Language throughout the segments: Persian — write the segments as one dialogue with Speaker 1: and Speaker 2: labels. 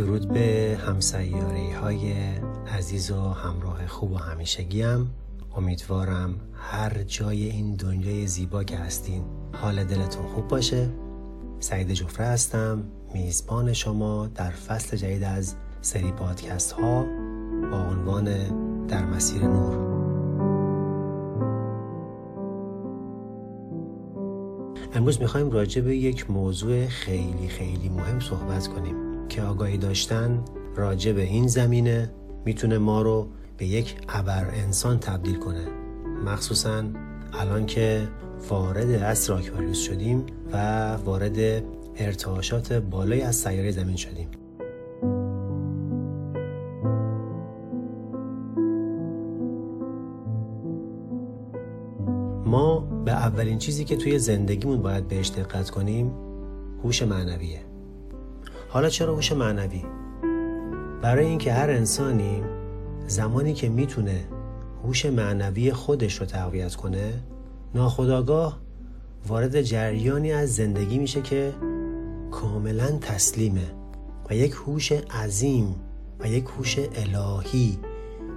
Speaker 1: درود به همسیاری های عزیز و همراه خوب و همیشگیم. امیدوارم هر جای این دنیای زیبا که هستین حال دلتون خوب باشه. سعید جفره هستم میزبان شما در فصل جدید از سری پادکست ها با عنوان در مسیر نور. امروز می‌خوایم راجع به یک موضوع خیلی خیلی مهم صحبت کنیم. که آگاهی داشتن راجع به این زمینه می‌تونه ما رو به یک ابر انسان تبدیل کنه. مخصوصا الان که وارد عصر آکواریوس شدیم و وارد ارتعاشات بالای از سیاره زمین شدیم. ما به اولین چیزی که توی زندگیمون باید بهش دقت کنیم هوش معنویه. حالا چرا هوش معنوی؟ برای اینکه هر انسانی زمانی که می‌تونه هوش معنوی خودش رو تقویت کنه ناخداگاه وارد جریانی از زندگی میشه که کاملا تسلیمه و یک هوش عظیم و یک هوش الهی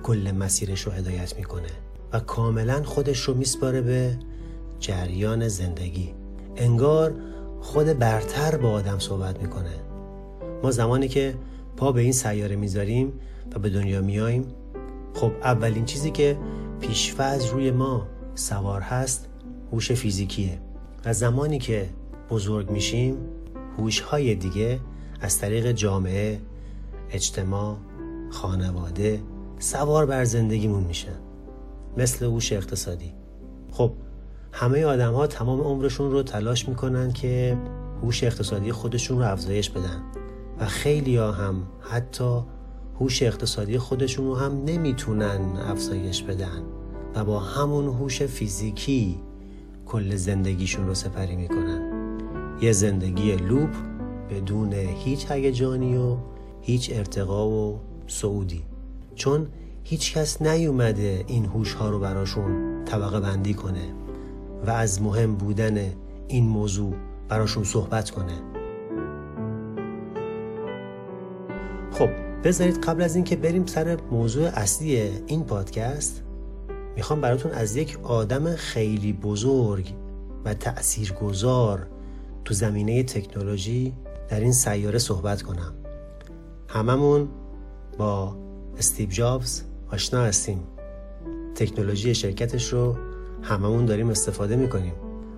Speaker 1: کل مسیرش رو هدایت می‌کنه و کاملا خودش رو میسپاره به جریان زندگی. انگار خود برتر با آدم صحبت می‌کنه. ما زمانی که پا به این سیاره می‌ذاریم و به دنیا میاییم خب اولین چیزی که پیشفز روی ما سوار هست هوش فیزیکیه. و زمانی که بزرگ میشیم هوش های دیگه از طریق جامعه اجتماع خانواده سوار بر زندگیمون میشن. مثل هوش اقتصادی. خب همه آدم ها تمام عمرشون رو تلاش می‌کنن که هوش اقتصادی خودشون رو افزایش بدن. و خیلی ها هم حتی هوش اقتصادی خودشون رو هم نمی‌تونن افزایش بدن و با همون هوش فیزیکی کل زندگیشون رو سپری می‌کنن. یه زندگی لوپ بدون هیچ هیجانی و هیچ ارتقا و سعودی چون هیچ کس نیومده این هوش ها رو براشون طبقه بندی کنه و از مهم بودن این موضوع براشون صحبت کنه. خب بذارید قبل از اینکه بریم سر موضوع اصلی این پادکست می‌خوام براتون از یک آدم خیلی بزرگ و تأثیرگذار تو زمینه تکنولوژی در این سیاره صحبت کنم. هممون با استیو جابز آشنا هستیم. تکنولوژی شرکتش رو هممون داریم استفاده می‌کنیم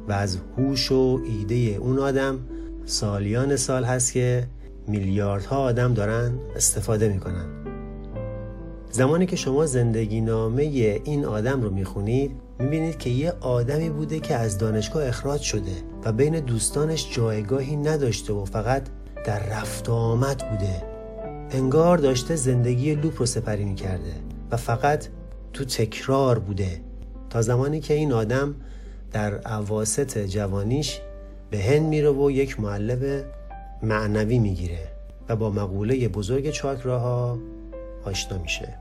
Speaker 1: و از هوش و ایده اون آدم سالیان سال هست که میلیاردها آدم دارن استفاده می‌کنن. زمانی که شما زندگی نامه این آدم رو می‌خونید می‌بینید که یه آدمی بوده که از دانشگاه اخراج شده و بین دوستانش جایگاهی نداشته و فقط در رفت آمد بوده. انگار داشته زندگی لوپ رو سپری می‌کرده و فقط تو تکرار بوده. تا زمانی که این آدم در عواست جوانیش به هند میره و یک معلم معنوی می‌گیره و با مقوله بزرگ چاکراها آشنا میشه.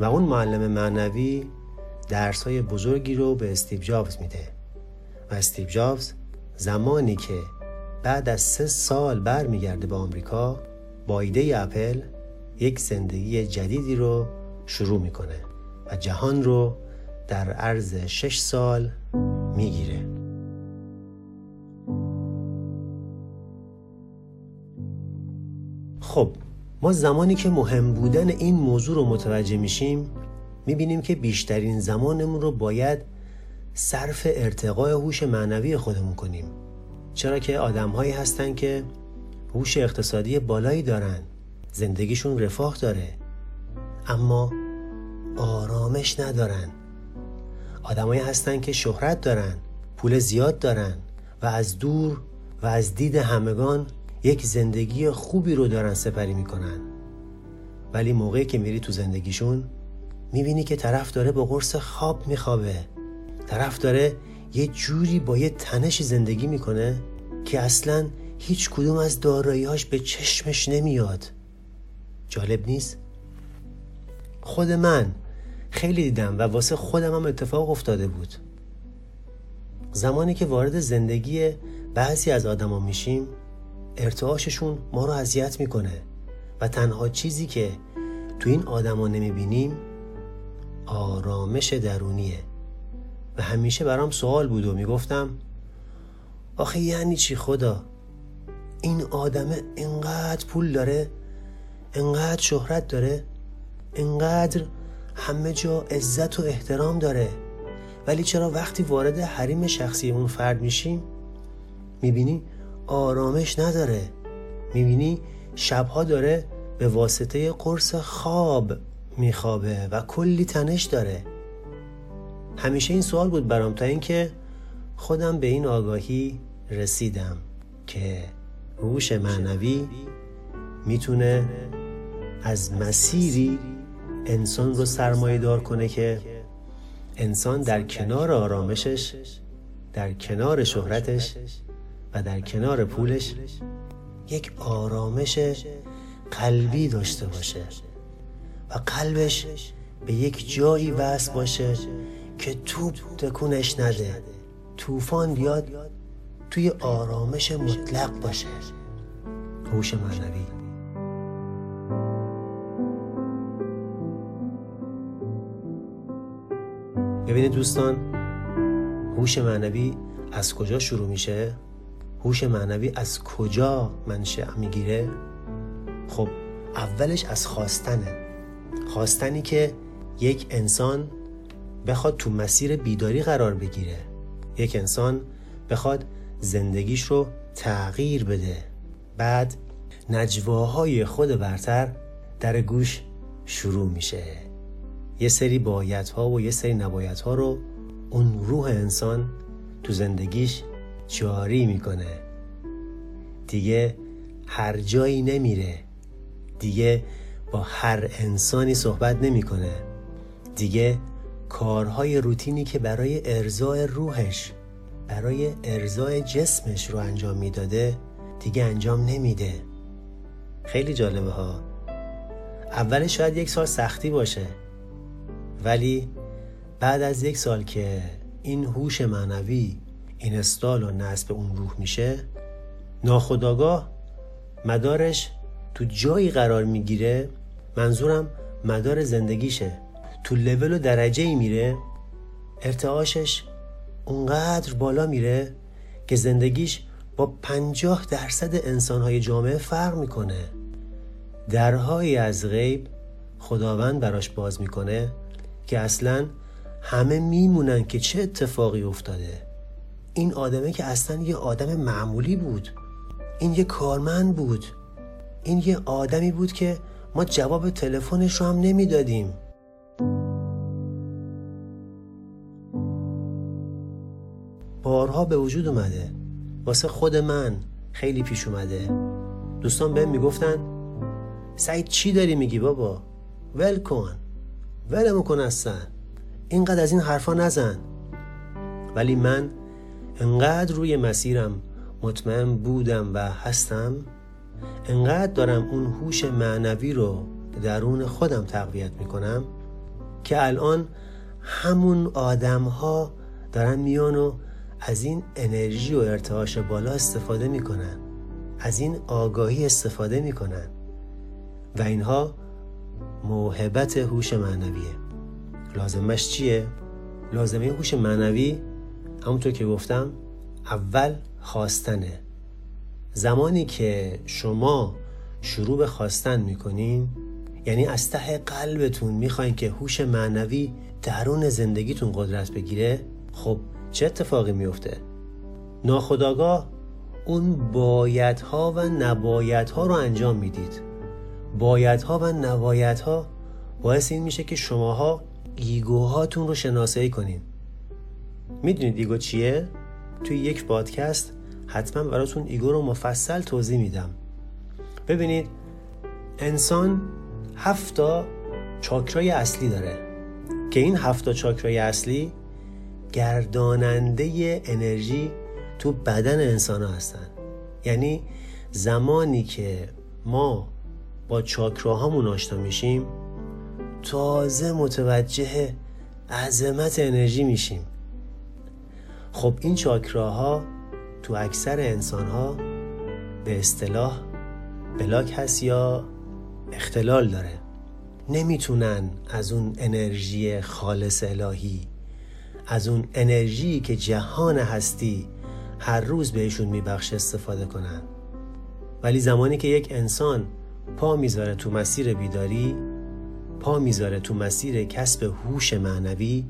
Speaker 1: و اون معلم معنوی درس های بزرگی رو به استیو جابز میده. و استیو جابز زمانی که بعد از سه سال برمیگرده به آمریکا با ایده اپل یک زندگی جدیدی رو شروع می‌کنه و جهان رو در عرض شش سال می‌گیره. خب ما زمانی که مهم بودن این موضوع رو متوجه میشیم می‌بینیم که بیشترین زمانمون رو باید صرف ارتقای هوش معنوی خودمون کنیم. چرا که آدم هایی هستن که هوش اقتصادی بالایی دارن زندگیشون رفاه داره اما آرامش ندارن. آدمایی هستن که شهرت دارن پول زیاد دارن و از دور و از دید همگان یک زندگی خوبی رو دارن سپری می‌کنن. ولی موقعی که میری تو زندگیشون می‌بینی که طرف داره با قرص خواب میخوابه. طرف داره یه جوری با یه تنش زندگی می‌کنه که اصلا هیچ کدوم از داراییهاش به چشمش نمیاد. جالب نیست؟ خود من خیلی دیدم و واسه خودم هم اتفاق افتاده بود. زمانی که وارد زندگی بعضی از آدما میشیم ارتعاششون ما رو اذیت می‌کنه و تنها چیزی که تو این آدما نمی‌بینیم آرامش درونیه. و همیشه برام سوال بود و می‌گفتم آخه یعنی چی خدا؟ این آدمه انقدر پول داره انقدر شهرت داره انقدر همه جا عزت و احترام داره. ولی چرا وقتی وارد حریم شخصی اون فرد میشیم می‌بینی آرامش نداره. می‌بینی شبها داره به واسطه قرص خواب میخوابه و کلی تنش داره. همیشه این سوال بود برام تا اینکه خودم به این آگاهی رسیدم که هوش معنوی می‌تونه از مسیری انسان رو سرمایه دار کنه که انسان در کنار آرامشش در کنار شهرتش و در کنار پولش یک آرامش قلبی داشته باشه و قلبش به یک جایی وصل باشه که توپ تکونش نده. طوفان بیاد توی آرامش مطلق باشه. هوش معنوی. ببینید دوستان هوش معنوی از کجا شروع میشه؟ هوش معنوی از کجا منشأ می‌گیره خب اولش از خواستنه. خواستنی که یک انسان بخواد تو مسیر بیداری قرار بگیره. یک انسان بخواد زندگیش رو تغییر بده. بعد نجواهای خود برتر در گوش شروع میشه. یه سری بایدها و یه سری نبایدها رو اون روح انسان تو زندگیش جاری می‌کنه. دیگه هر جایی نمیره. دیگه با هر انسانی صحبت نمی‌کنه. دیگه کارهای روتینی که برای ارزای روحش برای ارزای جسمش رو انجام می‌داده دیگه انجام نمیده. خیلی جالبه ها. اولش شاید یک سال سختی باشه. ولی بعد از یک سال که این هوش معنوی این استال و نصب اون روح میشه ناخداگاه مدارش تو جایی قرار می‌گیره منظورم مدار زندگیشه. تو لول و درجه ای میره ارتعاشش اونقدر بالا میره که زندگیش با پنجاه درصد انسانهای جامعه فرق می‌کنه. درهایی از غیب خداوند براش باز می‌کنه که اصلا همه میمونن که چه اتفاقی افتاده. این آدمه که اصلا یه آدم معمولی بود. این یه کارمند بود. این یه آدمی بود که ما جواب تلفنش رو هم نمی‌دادیم. بارها به وجود اومده. واسه خود من خیلی پیش اومده. دوستان بهم می‌گفتن سعید چی داری میگی بابا؟ ول کن. ولمو کن اصلا. اینقدر از این حرفا نزن. ولی من انقدر روی مسیرم مطمئن بودم و هستم انقدر دارم اون هوش معنوی رو درون خودم تقویت می‌کنم که الان همون آدم ها دارن میان و از این انرژی و ارتعاش بالا استفاده می‌کنن از این آگاهی استفاده می‌کنن و اینها موهبت هوش معنویه لازمش چیه؟ لازمه هوش معنوی همونطور که گفتم اول خواستنه. زمانی که شما شروع به خواستن می‌کنین یعنی از ته قلبتون می‌خواین که هوش معنوی درون زندگیتون قدرت بگیره خب چه اتفاقی میفته ناخودآگاه اون بایدها و نبایدها رو انجام می‌دید. بایدها و نبایدها باعث این میشه که شماها ego هاتون رو شناسایی کنین. می‌دونید ego چیه؟ توی یک پادکست حتما براتون ایگو رو مفصل توضیح میدم. ببینید انسان هفتا چاکرای اصلی داره. که این هفتا چاکرای اصلی گرداننده انرژی تو بدن انسان ها هستن. یعنی زمانی که ما با چاکراهامون آشنا میشیم تازه متوجه عظمت انرژی میشیم. خب این چاکراها تو اکثر انسان ها به اصطلاح بلاک هست یا اختلال داره. نمی‌تونن از اون انرژی خالص الهی از اون انرژی که جهان هستی هر روز بهشون میبخش استفاده کنن. ولی زمانی که یک انسان پا می‌ذاره تو مسیر بیداری پا می‌ذاره تو مسیر کسب هوش معنوی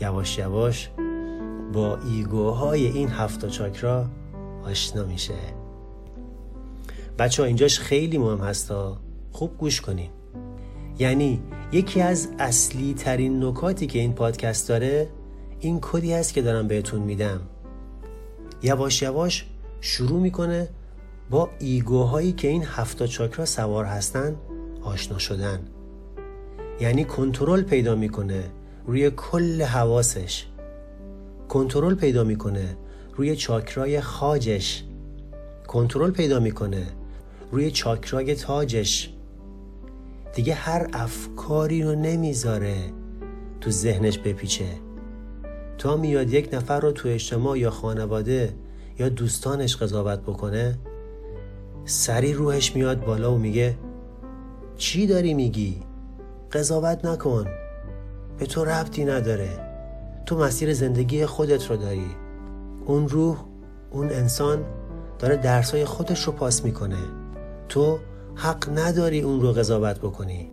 Speaker 1: یواش یواش با ایگوهای این هفت چاکرا آشنا میشه. بچه ها اینجاش خیلی مهم هستا خوب گوش کنین. یعنی یکی از اصلی ترین نکاتی که این پادکست داره این کدی هست که دارم بهتون میدم. یواش یواش شروع می‌کنه با ایگوهایی که این هفتا چاکرا سوار هستن آشنا شدن. یعنی کنترل پیدا می‌کنه روی کل حواسش. کنترل پیدا می‌کنه روی چاکرای خاجش. کنترل پیدا می‌کنه روی چاکرای تاجش. دیگه هر افکاری رو نمی‌ذاره تو ذهنش بپیچه. تا میاد یک نفر رو تو اجتماع یا خانواده یا دوستانش قضاوت بکنه سری روحش میاد بالا و میگه چی داری میگی؟ قضاوت نکن. به تو ربطی نداره. تو مسیر زندگی خودت رو داری. اون روح اون انسان داره درسای خودش رو پاس می‌کنه. تو حق نداری اون رو قضاوت بکنی.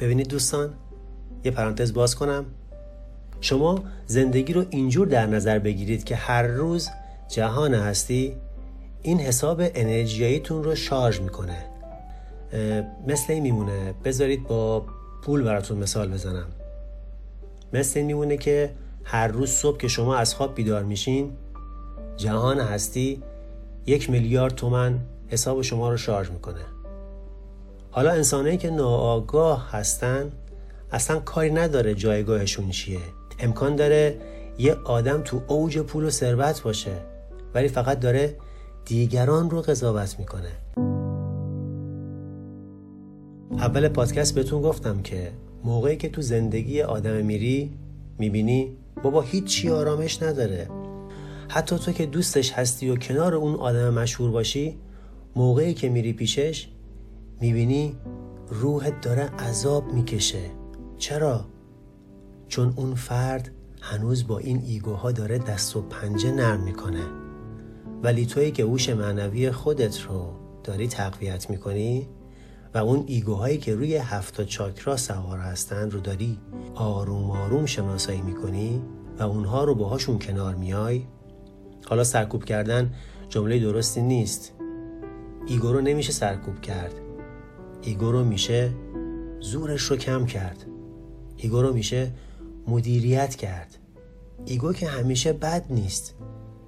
Speaker 1: ببینید دوستان یه پرانتز باز کنم. شما زندگی رو اینجور در نظر بگیرید که هر روز جهان هستی این حساب انرژیاییتون رو شارژ می‌کنه. مثل این میمونه. بذارید با پول براتون مثال بزنم. مثل این میمونه که هر روز صبح که شما از خواب بیدار میشین جهان هستی یک میلیارد تومن حساب شما رو شارژ می‌کنه. حالا انسانهایی که ناآگاه هستن اصلا کاری نداره جایگاهشون چیه. امکان داره یه آدم تو اوج پول و ثروت باشه ولی فقط داره دیگران رو قضاوت می‌کنه. اول پادکست بهتون گفتم که موقعی که تو زندگی آدم میری می‌بینی بابا هیچی آرامش نداره. حتی تو که دوستش هستی و کنار اون آدم مشهور باشی موقعی که میری پیشش می‌بینی روحت داره عذاب می‌کشه. چرا؟ چون اون فرد هنوز با این ایگوها داره دست و پنجه نرم می‌کنه. ولی تویی که هوش معنوی خودت رو داری تقویت می‌کنی و اون ایگوهایی که روی هفت چاکرا سوار هستن رو داری؟ آروم آروم شناسایی می‌کنی و اونها رو باهاشون کنار میای حالا سرکوب کردن جمله درستی نیست. ego رو نمیشه سرکوب کرد. ego رو میشه زورش رو کم کرد. ego رو میشه مدیریت کرد. ego که همیشه بد نیست.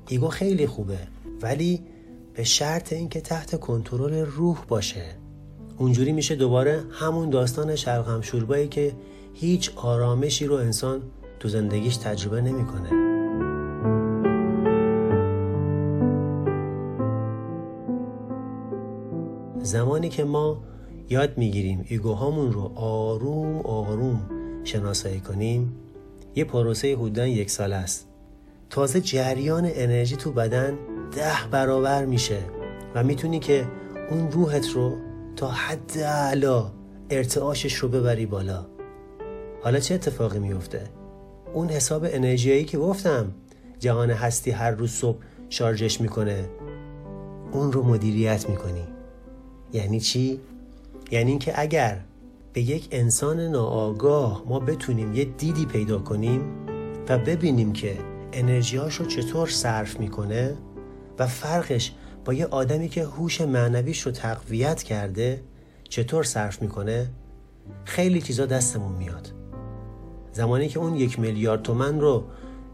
Speaker 1: ego خیلی خوبه ولی به شرط اینکه تحت کنترل روح باشه. اونجوری میشه دوباره همون داستان شلغم شوربایی که هیچ آرامشی رو انسان تو زندگیش تجربه نمی‌کنه. زمانی که ما یاد می‌گیریم ایگوهامون رو آروم آروم شناسایی کنیم یه پروسه حدودا یک سال است تازه جریان انرژی تو بدن ده برابر میشه و می‌تونی که اون روحت رو تا حد اعلا ارتعاشش رو ببری بالا حالا چه اتفاقی میفته؟ اون حساب انرژیایی که گفتم جهان هستی هر روز صبح شارژش می‌کنه اون رو مدیریت می‌کنی یعنی چی؟ یعنی اینکه اگر به یک انسان ناآگاه ما بتونیم یه دیدی پیدا کنیم و ببینیم که انرژیاش رو چطور صرف می‌کنه و فرقش با یه آدمی که هوش معنویش رو تقویت کرده چطور صرف می‌کنه؟ خیلی چیزا دستمون میاد. زمانی که اون یک میلیارد تومن رو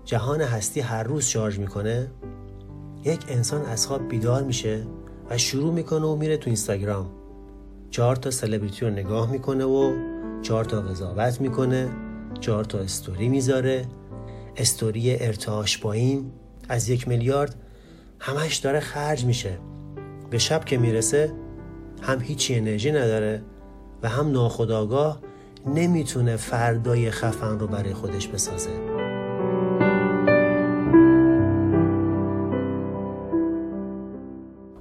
Speaker 1: جهان هستی هر روز شارژ می‌کنه یک انسان از خواب بیدار میشه و شروع می‌کنه و میره تو اینستاگرام. چهار تا سلبریتی رو نگاه می‌کنه و چهار تا قضاوت می‌کنه چهار تا استوری می‌ذاره. استوری ارتعاش پایین از یک میلیارد همش داره خرج میشه. به شب که می‌رسه هم هیچی انرژی نداره و هم ناخداگاه نمی‌تونه فردای خفن رو برای خودش بسازه.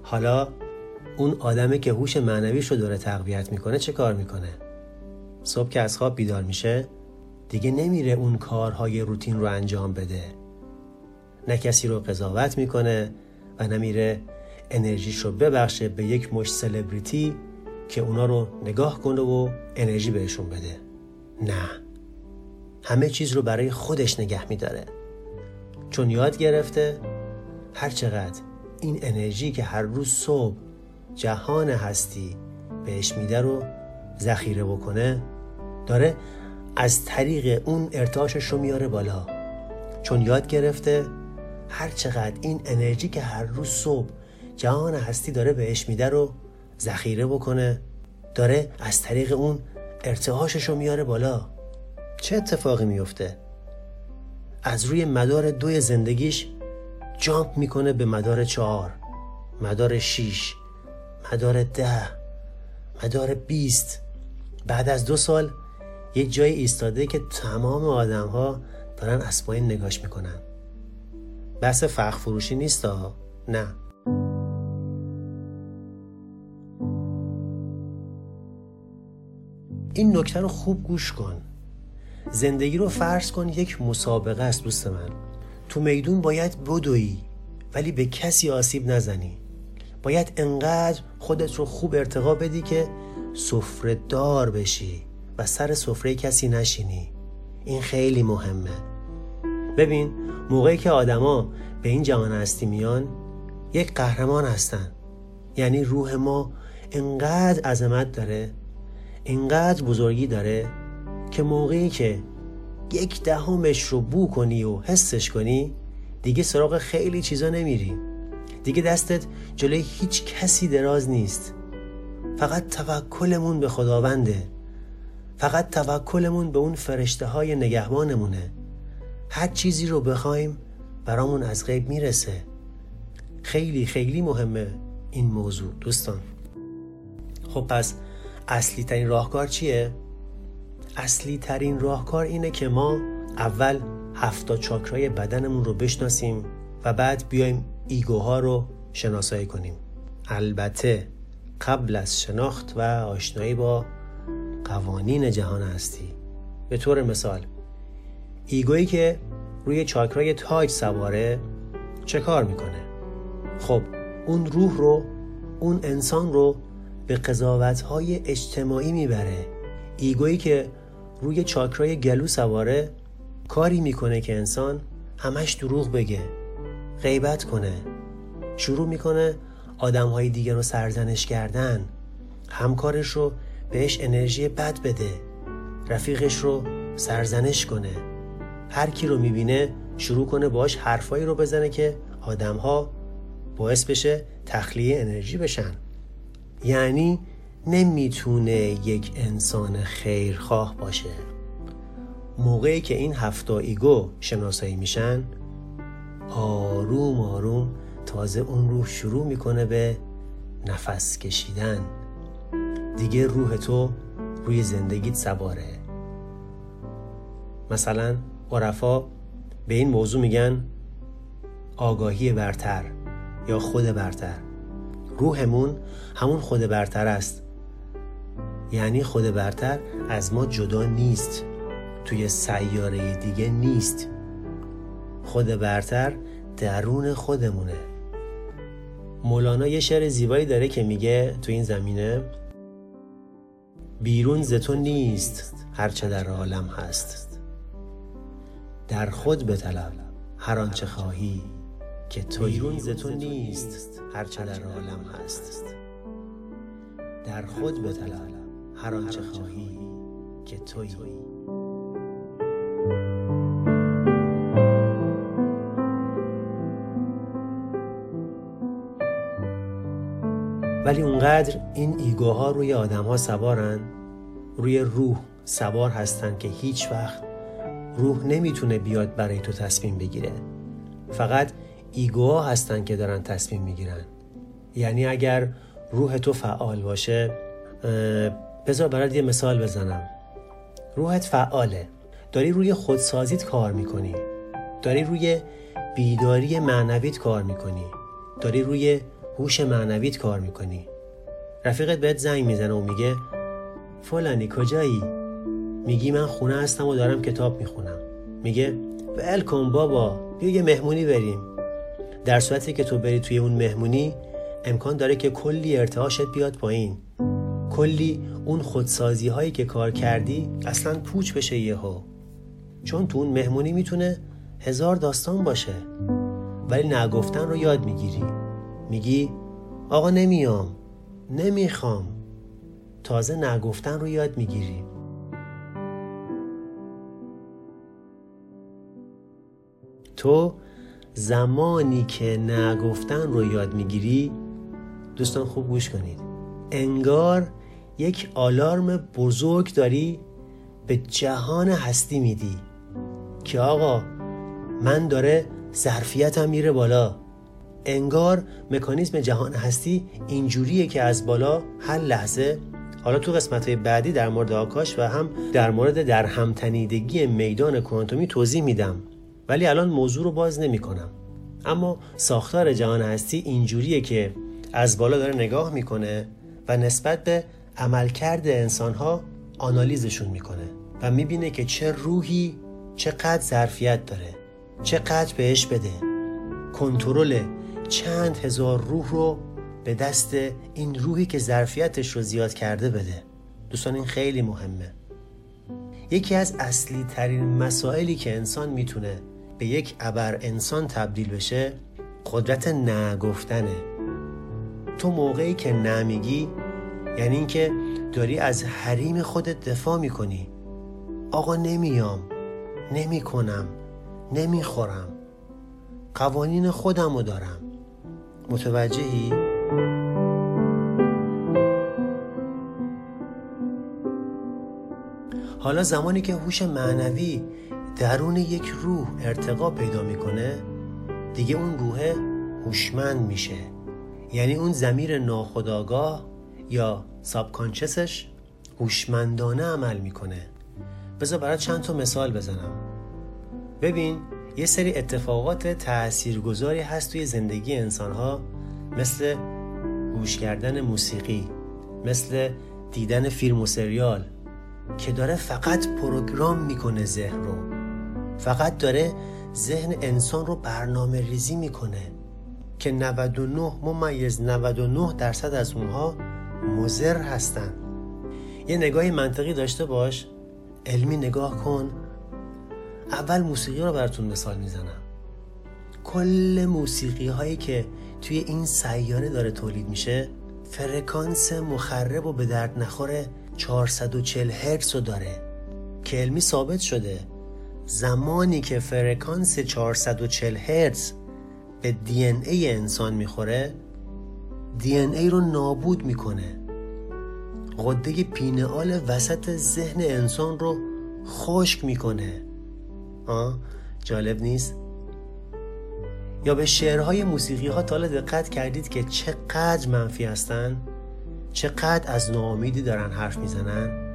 Speaker 1: حالا اون آدمی که هوش معنویش رو داره تقویت می‌کنه چه کار می‌کنه؟ صبح که از خواب بیدار میشه دیگه نمیره اون کارهای روتین رو انجام بده. نه کسی رو قضاوت می‌کنه و نمیره. انرژیش رو ببخشه به یک مش سلبریتی که اونا رو نگاه کنه و انرژی بهشون بده. نه. همه چیز رو برای خودش نگه میداره. چون یاد گرفته هر چقدر این انرژی که هر روز صبح جهان هستی بهش میده رو ذخیره بکنه داره از طریق اون ارتعاشش رو میاره بالا. چون یاد گرفته هر چقدر این انرژی که هر روز صبح جهان هستی داره بهش میده رو ذخیره بکنه داره از طریق اون ارتعاشش رو میاره بالا. چه اتفاقی میفته؟ از روی مدار دوی زندگیش جامپ می‌کنه به مدار چهار مدار شیش مدار ده مدار بیست. بعد از دو سال یک جای ایستاده که تمام آدم ها دارن از پایین نگاش می‌کنن. بحث فخ فروشی نیست نه. این نکته رو خوب گوش کن. زندگی رو فرض کن یک مسابقه است دوست من. تو میدون باید بدوی ولی به کسی آسیب نزنی. باید انقدر خودت رو خوب ارتقا بدی که سفره دار بشی و سر سفره کسی نشینی. این خیلی مهمه. ببین موقعی که آدما به این جهان هستی میان یک قهرمان هستن. یعنی روح ما انقدر عظمت داره انقدر بزرگی داره که موقعی که یک دهمش رو بو کنی و حسش کنی دیگه سراغ خیلی چیزا نمیری. دیگه دستت جلوی هیچ کسی دراز نیست. فقط توکلمون به خداونده. فقط توکلمون به اون فرشته های نگهبانمونه. هر چیزی رو بخوایم برامون از غیب می‌رسه. خیلی خیلی مهمه این موضوع دوستان. خب پس اصلی ترین راهکار چیه؟ اصلی ترین راهکار اینه که ما اول هفتا چاکرای بدنمون رو بشناسیم و بعد بیایم ایگوها رو شناسایی کنیم. البته قبل از شناخت و آشنایی با قوانین جهان هستی. به طور مثال ایگویی که روی چاکرای تاج سواره چه کار می‌کنه؟ خب اون روح رو اون انسان رو به های اجتماعی می‌بره. ایگویی که روی چاکرای گلو سواره کاری می‌کنه که انسان همش دروغ بگه غیبت کنه. شروع می‌کنه آدم های دیگر رو سرزنش کردن. همکارش رو بهش انرژی بد بده. رفیقش رو سرزنش کنه. هر کی رو می‌بینه شروع کنه باش حرفایی رو بزنه که آدم ها باعث بشه تخلیه انرژی بشن. یعنی نمی‌تونه یک انسان خیرخواه باشه. موقعی که این هفتا ایگو شناسایی میشن آروم آروم تازه اون روح شروع می‌کنه به نفس کشیدن. دیگه روح تو روی زندگیت سواره. مثلا عرفا به این موضوع میگن آگاهی برتر یا خود برتر. روحمون همون خود برتر است. یعنی خود برتر از ما جدا نیست. توی سیاره دیگه نیست. خود برتر درون خودمونه. مولانا یه شعر زیبایی داره که میگه تو این زمینه بیرون ز تو نیست هرچه در عالم هست. در خود بطلب هر آنچه خواهی که تو بیرون ز تو نیست هرچه در عالم هست. در خود بطلب هر آنچه خواهی که تویی ولی اونقدر این ایگوها روی آدم ها سوارن روی روح سوار هستن که هیچ وقت روح نمی‌تونه بیاد برای تو تصمیم بگیره. فقط ایگوها هستن که دارن تصمیم می‌گیرن. یعنی اگر روح تو فعال باشه بذار برات یه مثال بزنم. روحت فعاله. داری روی خودسازیت کار می‌کنی. داری روی بیداری معنویت کار می‌کنی. داری روی هوش معنویت کار می‌کنی. رفیقت بهت زنگ می‌زنه و میگه فلانی کجایی؟ میگی من خونه هستم و دارم کتاب می‌خونم. میگه ول کن بابا بیا یه مهمونی بریم. در صورتی که تو بری توی اون مهمونی امکان داره که کلی ارتعاشت بیاد پایین. کلی اون خودسازی هایی که کار کردی اصلا پوچ بشه یهو. چون تو اون مهمونی می‌تونه هزار داستان باشه. ولی نگفتن رو یاد می‌گیری. میگی آقا نمیام نمی‌خوام. تازه نگفتن رو یاد می‌گیری. تو زمانی که نگفتن رو یاد می‌گیری دوستان خوب گوش کنید. انگار یک آلارم بزرگ داری به جهان هستی میدی. که آقا من داره ظرفیتم میره بالا. انگار مکانیزم جهان هستی اینجوریه که از بالا هر لحظه حالا تو قسمت های بعدی در مورد آکاش و هم در مورد در همتنیدگی میدان کوانتومی توضیح میدم. ولی الان موضوع رو باز نمی کنم. اما ساختار جهان هستی اینجوریه که از بالا داره نگاه می‌کنه و نسبت به عملکرد انسانها آنالیزشون می‌کنه و می‌بینه که چه روحی چقدر ظرفیت داره چقدر بهش بده. کنترل چند هزار روح رو به دست این روحی که ظرفیتش رو زیاد کرده بده. دوستان این خیلی مهمه. یکی از اصلی ترین مسائلی که انسان می‌تونه به یک ابر انسان تبدیل بشه قدرت نگفتنه. تو موقعی که نمیگی یعنی اینکه داری از حریم خودت دفاع می‌کنی. آقا نمیام نمی‌کنم نمی‌خورم. قوانین خودم رو دارم. متوجهی؟ حالا زمانی که هوش معنوی درون یک روح ارتقا پیدا می‌کنه دیگه اون روح هوشمند میشه. یعنی اون زمیر ناخداگاه یا سابکانچسش هوشمندانه عمل می‌کنه. بذار برای چند تا مثال بزنم. ببین یه سری اتفاقات تاثیرگذاری هست توی زندگی انسانها مثل گوش کردن موسیقی مثل دیدن فیلم و سریال که داره فقط پروگرام می‌کنه ذهن رو. فقط داره ذهن انسان رو برنامه ریزی می‌کنه که 99 ممیز 99 درصد از اونها مزر هستن. یه نگاهی منطقی داشته باش. علمی نگاه کن. اول موسیقی رو براتون مثال می‌زنم. کل موسیقی هایی که توی این سیاره داره تولید میشه فرکانس مخرب و به درد نخوره 440 هرتز رو داره که علمی ثابت شده. زمانی که فرکانس 440 هرتز به دی ای انسان می‌خوره دی ای رو نابود می‌کنه. غده پینئال وسط ذهن انسان رو خشک می‌کنه. آه جالب نیست؟ یا به شعرهای موسیقی ها تالا دقت کردید که چقدر منفی هستن؟ چقدر از ناامیدی دارن حرف می‌زنن؟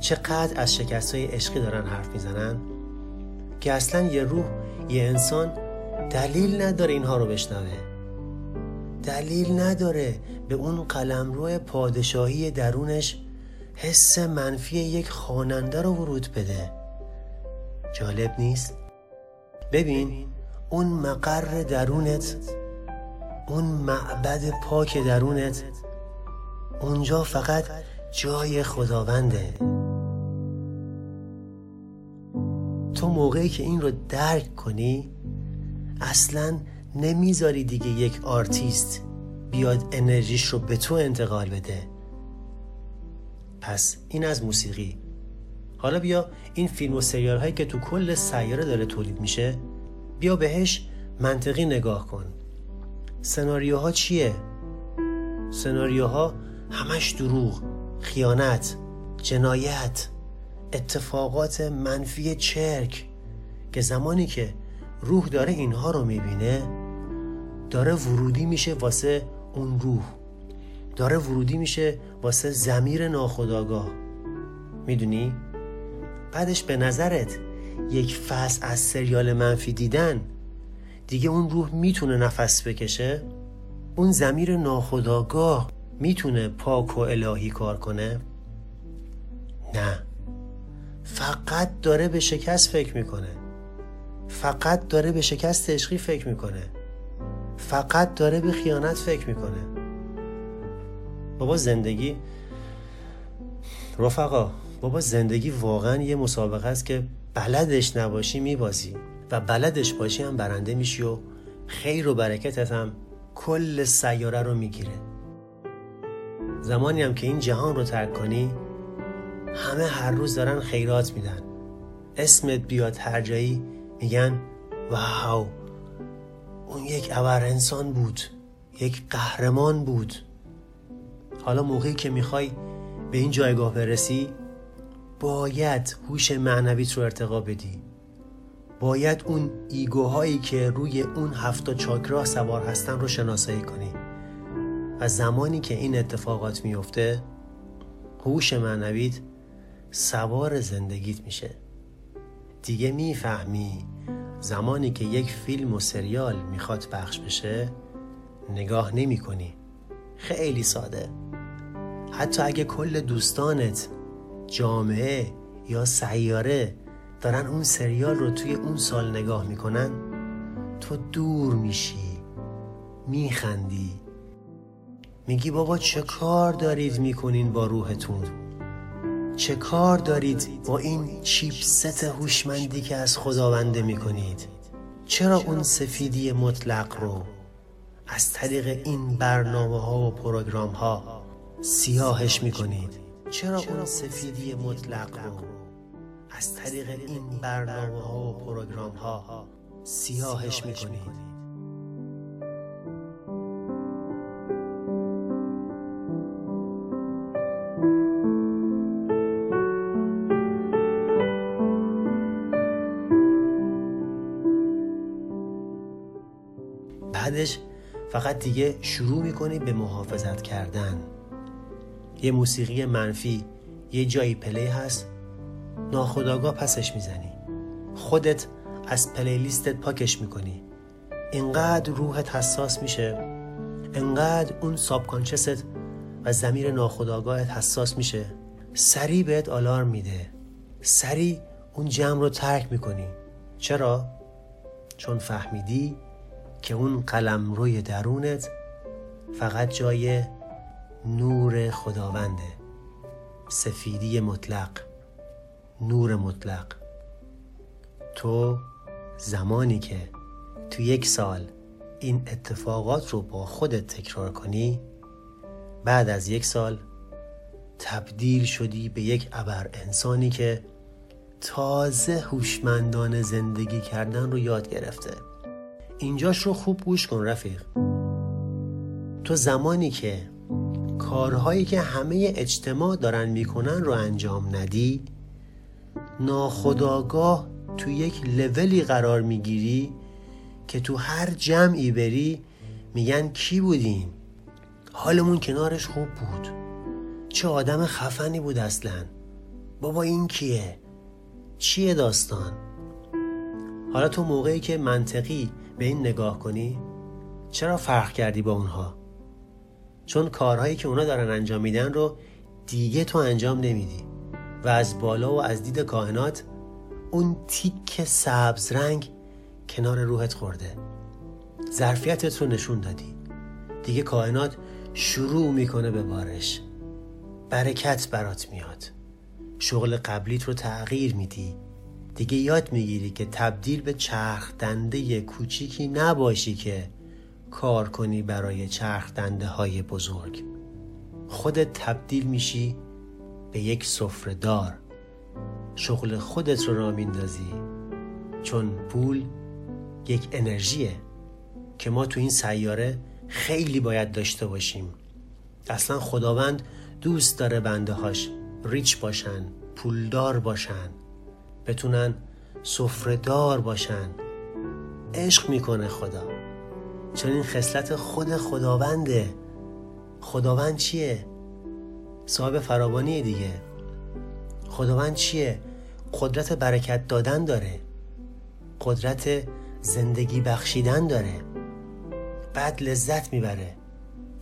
Speaker 1: چقدر از شکست های عشقی دارن حرف می‌زنن؟ که اصلا یه روح یه انسان دلیل نداره اینها رو بشنوه. دلیل نداره به اون قلمرو پادشاهی درونش حس منفی یک خواننده رو ورود بده. جالب نیست؟ ببین اون مقر درونت اون معبد پاک درونت اونجا فقط جای خداونده. تو موقعی که این رو درک کنی اصلا نمی‌ذاری دیگه یک آرتیست بیاد انرژیش رو به تو انتقال بده. پس این از موسیقی. حالا بیا این فیلم و سریال هایی که تو کل سیاره داره تولید میشه بیا بهش منطقی نگاه کن. سناریوها چیه؟ سناریوها همش دروغ خیانت جنایت. اتفاقات منفی چرک که زمانی که روح داره اینها رو می‌بینه داره ورودی میشه واسه اون روح داره ورودی میشه واسه زمیر ناخداگاه می‌دونی؟ بعدش به نظرت یک فصل از سریال منفی دیدن دیگه اون روح می‌تونه نفس بکشه؟ اون زمیر ناخداگاه می‌تونه پاک و الهی کار کنه نه فقط داره به شکست فکر می‌کنه. فقط داره به شکست عشقی فکر می‌کنه. فقط داره به خیانت فکر می‌کنه. بابا زندگی رفقا بابا زندگی واقعا یه مسابقه است که بلدش نباشی میبازی و بلدش باشی هم برنده میشی و خیر و برکتت هم کل سیاره رو می‌گیره. زمانی هم که این جهان رو ترک کنی همه هر روز دارن خیرات میدن. اسمت بیاد هر جایی میگن واو اون یک ابر انسان بود یک قهرمان بود. حالا موقعی که می‌خوای به این جایگاه برسی باید هوش معنویت رو ارتقا بدی. باید اون ایگوهایی که روی اون هفت چاکرا سوار هستن رو شناسایی کنی. و زمانی که این اتفاقات میفته هوش معنویت سوار زندگیت میشه. دیگه می‌فهمی زمانی که یک فیلم و سریال می‌خواد پخش بشه نگاه نمی کنی خیلی ساده. حتی اگه کل دوستانت جامعه یا سیاره دارن اون سریال رو توی اون سال نگاه می‌کنن تو دور میشی میخندی. میگی بابا چه کار دارید می‌کنین با روحتون؟ چه کار دارید با این چیپست هوشمندی که از خداونده می‌کنید؟ چرا اون سفیدی مطلق رو از طریق این برنامه ها و پروگرام ها سیاهش می‌کنید؟ چرا اون سفیدی مطلق رو از طریق این برنامه ها و پروگرام ها سیاهش می‌کنید؟ بعدش فقط دیگه شروع می‌کنی به محافظت کردن. یه موسیقی منفی یه جایی play هست ناخودآگاه پسش می‌زنی. خودت از playlist ت پاکش می‌کنی. انقدر روحت حساس میشه انقدر اون subconscious ت و ضمیر ناخودآگاهت حساس میشه. سریع بهت آلارم میده. سریع اون جمع رو ترک می‌کنی. چرا؟ چون فهمیدی که اون قلم روی درونت فقط جای نور خداونده سفیدی مطلق نور مطلق. تو زمانی که تو یک سال این اتفاقات رو با خودت تکرار کنی بعد از یک سال تبدیل شدی به یک ابر انسانی که تازه هوشمندانه زندگی کردن رو یاد گرفته. اینجاش رو خوب گوش کن رفیق. تو زمانی که کارهایی که همه اجتماع دارن می‌کنن رو انجام ندی ناخداگاه تو یک لولی قرار می‌گیری که تو هر جمعی بری میگن کی بودین حالمون کنارش خوب بود. چه آدم خفنی بود اصلا. بابا این کیه؟ چیه داستان؟ حالا تو موقعی که منطقی به این نگاه کنی چرا فرق کردی با اونها؟ چون کارهایی که اونا دارن انجام میدن رو دیگه تو انجام نمیدی و از بالا و از دید کائنات اون تیک سبز رنگ کنار روحت خورده. ظرفیتت رو نشون دادی. دیگه کائنات شروع می‌کنه به بارش. برکت برات میاد. شغل قبلیت رو تغییر میدی. دیگه یاد می‌گیری که تبدیل به چرخ دنده کوچیکی نباشی که کار کنی برای چرخ دنده های بزرگ. خودت تبدیل میشی به یک دار شغل خودت رو را میندازی چون پول یک انرژیه که ما تو این سیاره خیلی باید داشته باشیم. اصلا خداوند دوست داره بنده هاش ریچ باشن پولدار باشن. بتونن سفرهدار باشن. عشق می‌کنه خدا. چون این خصلت خود خداونده خداوند چیه؟ صاحب فراوانی دیگه. خداوند چیه؟ قدرت برکت دادن داره. قدرت زندگی بخشیدن داره. بعد لذت می‌بره.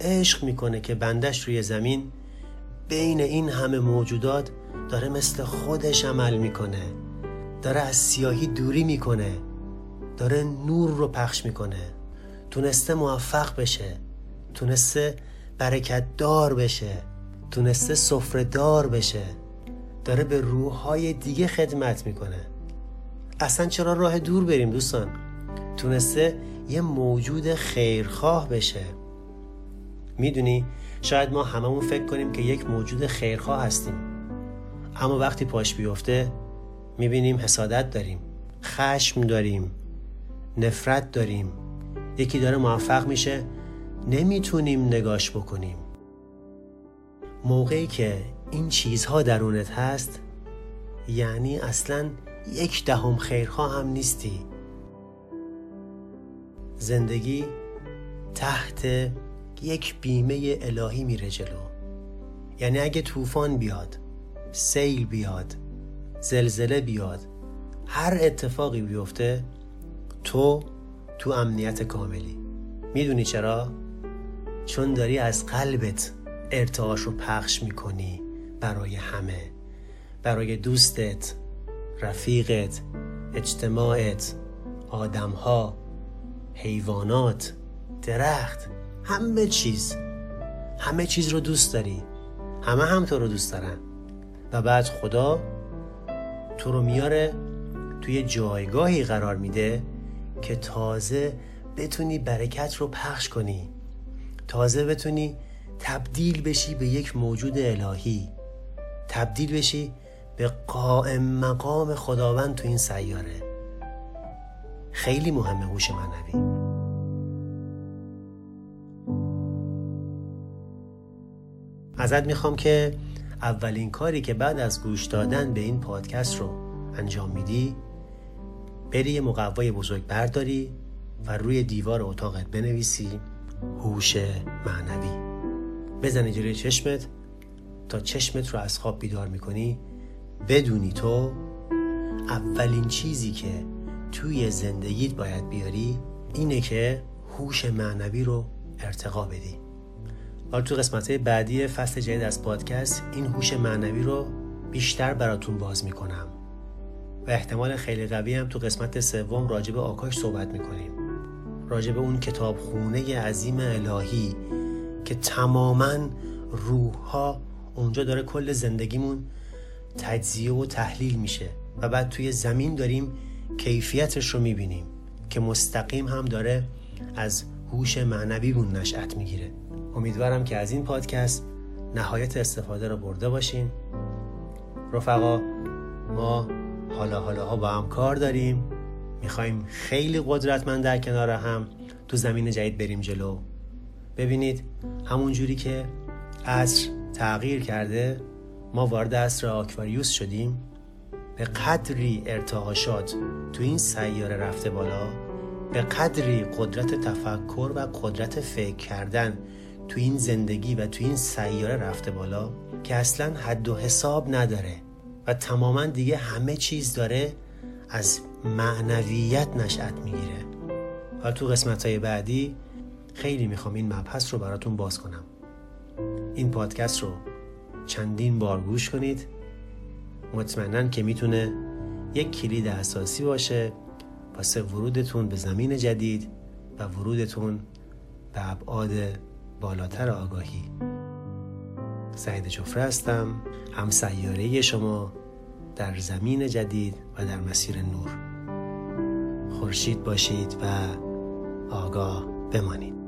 Speaker 1: عشق می‌کنه که بندش روی زمین. بین این همه موجودات داره مثل خودش عمل می‌کنه. داره از سیاهی دوری می‌کنه. داره نور رو پخش می‌کنه. تونسته موفق بشه. تونسته برکت دار بشه. تونسته سفره دار بشه. داره به روحهای دیگه خدمت می‌کنه. اصلا چرا راه دور بریم دوستان؟ تونسته یه موجود خیرخواه بشه. می‌دونی؟ شاید ما هممون فکر کنیم که یک موجود خیرخواه هستیم. اما وقتی پاش بیفته می‌بینیم حسادت داریم خشم داریم نفرت داریم. یکی داره موفق میشه نمی‌تونیم نگاش بکنیم. موقعی که این چیزها درونت هست یعنی اصلا یک دهم خیرخواه هم نیستی. زندگی تحت یک بیمه الهی میره جلو. یعنی اگه طوفان بیاد سیل بیاد زلزله بیاد هر اتفاقی بیفته تو تو امنیت کاملی. می‌دونی چرا؟ چون داری از قلبت ارتعاش رو پخش می‌کنی برای همه. برای دوستت رفیقت اجتماعت آدمها حیوانات درخت همه چیز. همه چیز رو دوست داری. همه هم تو رو دوست دارن. و بعد خدا تو رو میاره توی جایگاهی قرار میده که تازه بتونی برکت رو پخش کنی. تازه بتونی تبدیل بشی به یک موجود الهی. تبدیل بشی به قائم مقام خداوند تو این سیاره. خیلی مهمه هوش معنوی. ازت می‌خوام که اولین کاری که بعد از گوش دادن به این پادکست رو انجام میدی بری یه مقوای بزرگ برداری و روی دیوار اتاقت بنویسی هوش معنوی. بزنی جلوی چشمت تا چشمت رو از خواب بیدار می‌کنی. بدونی تو اولین چیزی که توی زندگیت باید بیاری اینه که هوش معنوی رو ارتقا بدی. حالا تو قسمت بعدی فصل جدید از پادکست این هوش معنوی رو بیشتر براتون باز می‌کنم. و احتمال خیلی قوی هم تو قسمت سوم راجع به آکاش صحبت می‌کنیم. راجع به اون کتاب خونه عظیم الهی که تماما روح ها اونجا داره کل زندگیمون تجزیه و تحلیل میشه و بعد توی زمین داریم کیفیتش رو می‌بینیم که مستقیم هم داره از هوش معنویمون نشأت می‌گیره. امیدوارم که از این پادکست نهایت استفاده رو برده باشین. رفقا ما حالا حالا ها با هم کار داریم. می‌خوایم خیلی قدرتمند در کنار هم تو زمین جدید بریم جلو. ببینید همون جوری که عصر تغییر کرده ما وارد عصر آکواریوس شدیم. به قدری ارتعاشات تو این سیاره رفته بالا. به قدری قدرت تفکر و قدرت فکر کردن تو این زندگی و تو این سیاره رفته بالا که اصلا حد و حساب نداره و تماما دیگه همه چیز داره از معنویت نشأت می‌گیره. و تو قسمت های بعدی خیلی می‌خوام این مبحث رو براتون باز کنم. این پادکست رو چندین بار گوش کنید. مطمئنا که می‌تونه یک کلید اساسی باشه واسه ورودتون به زمین جدید و ورودتون به ابعاد بالاتر آگاهی. سعید جفره هستم. هم سیاره شما در زمین جدید و در مسیر نور. خورشید باشید و آگاه بمانید.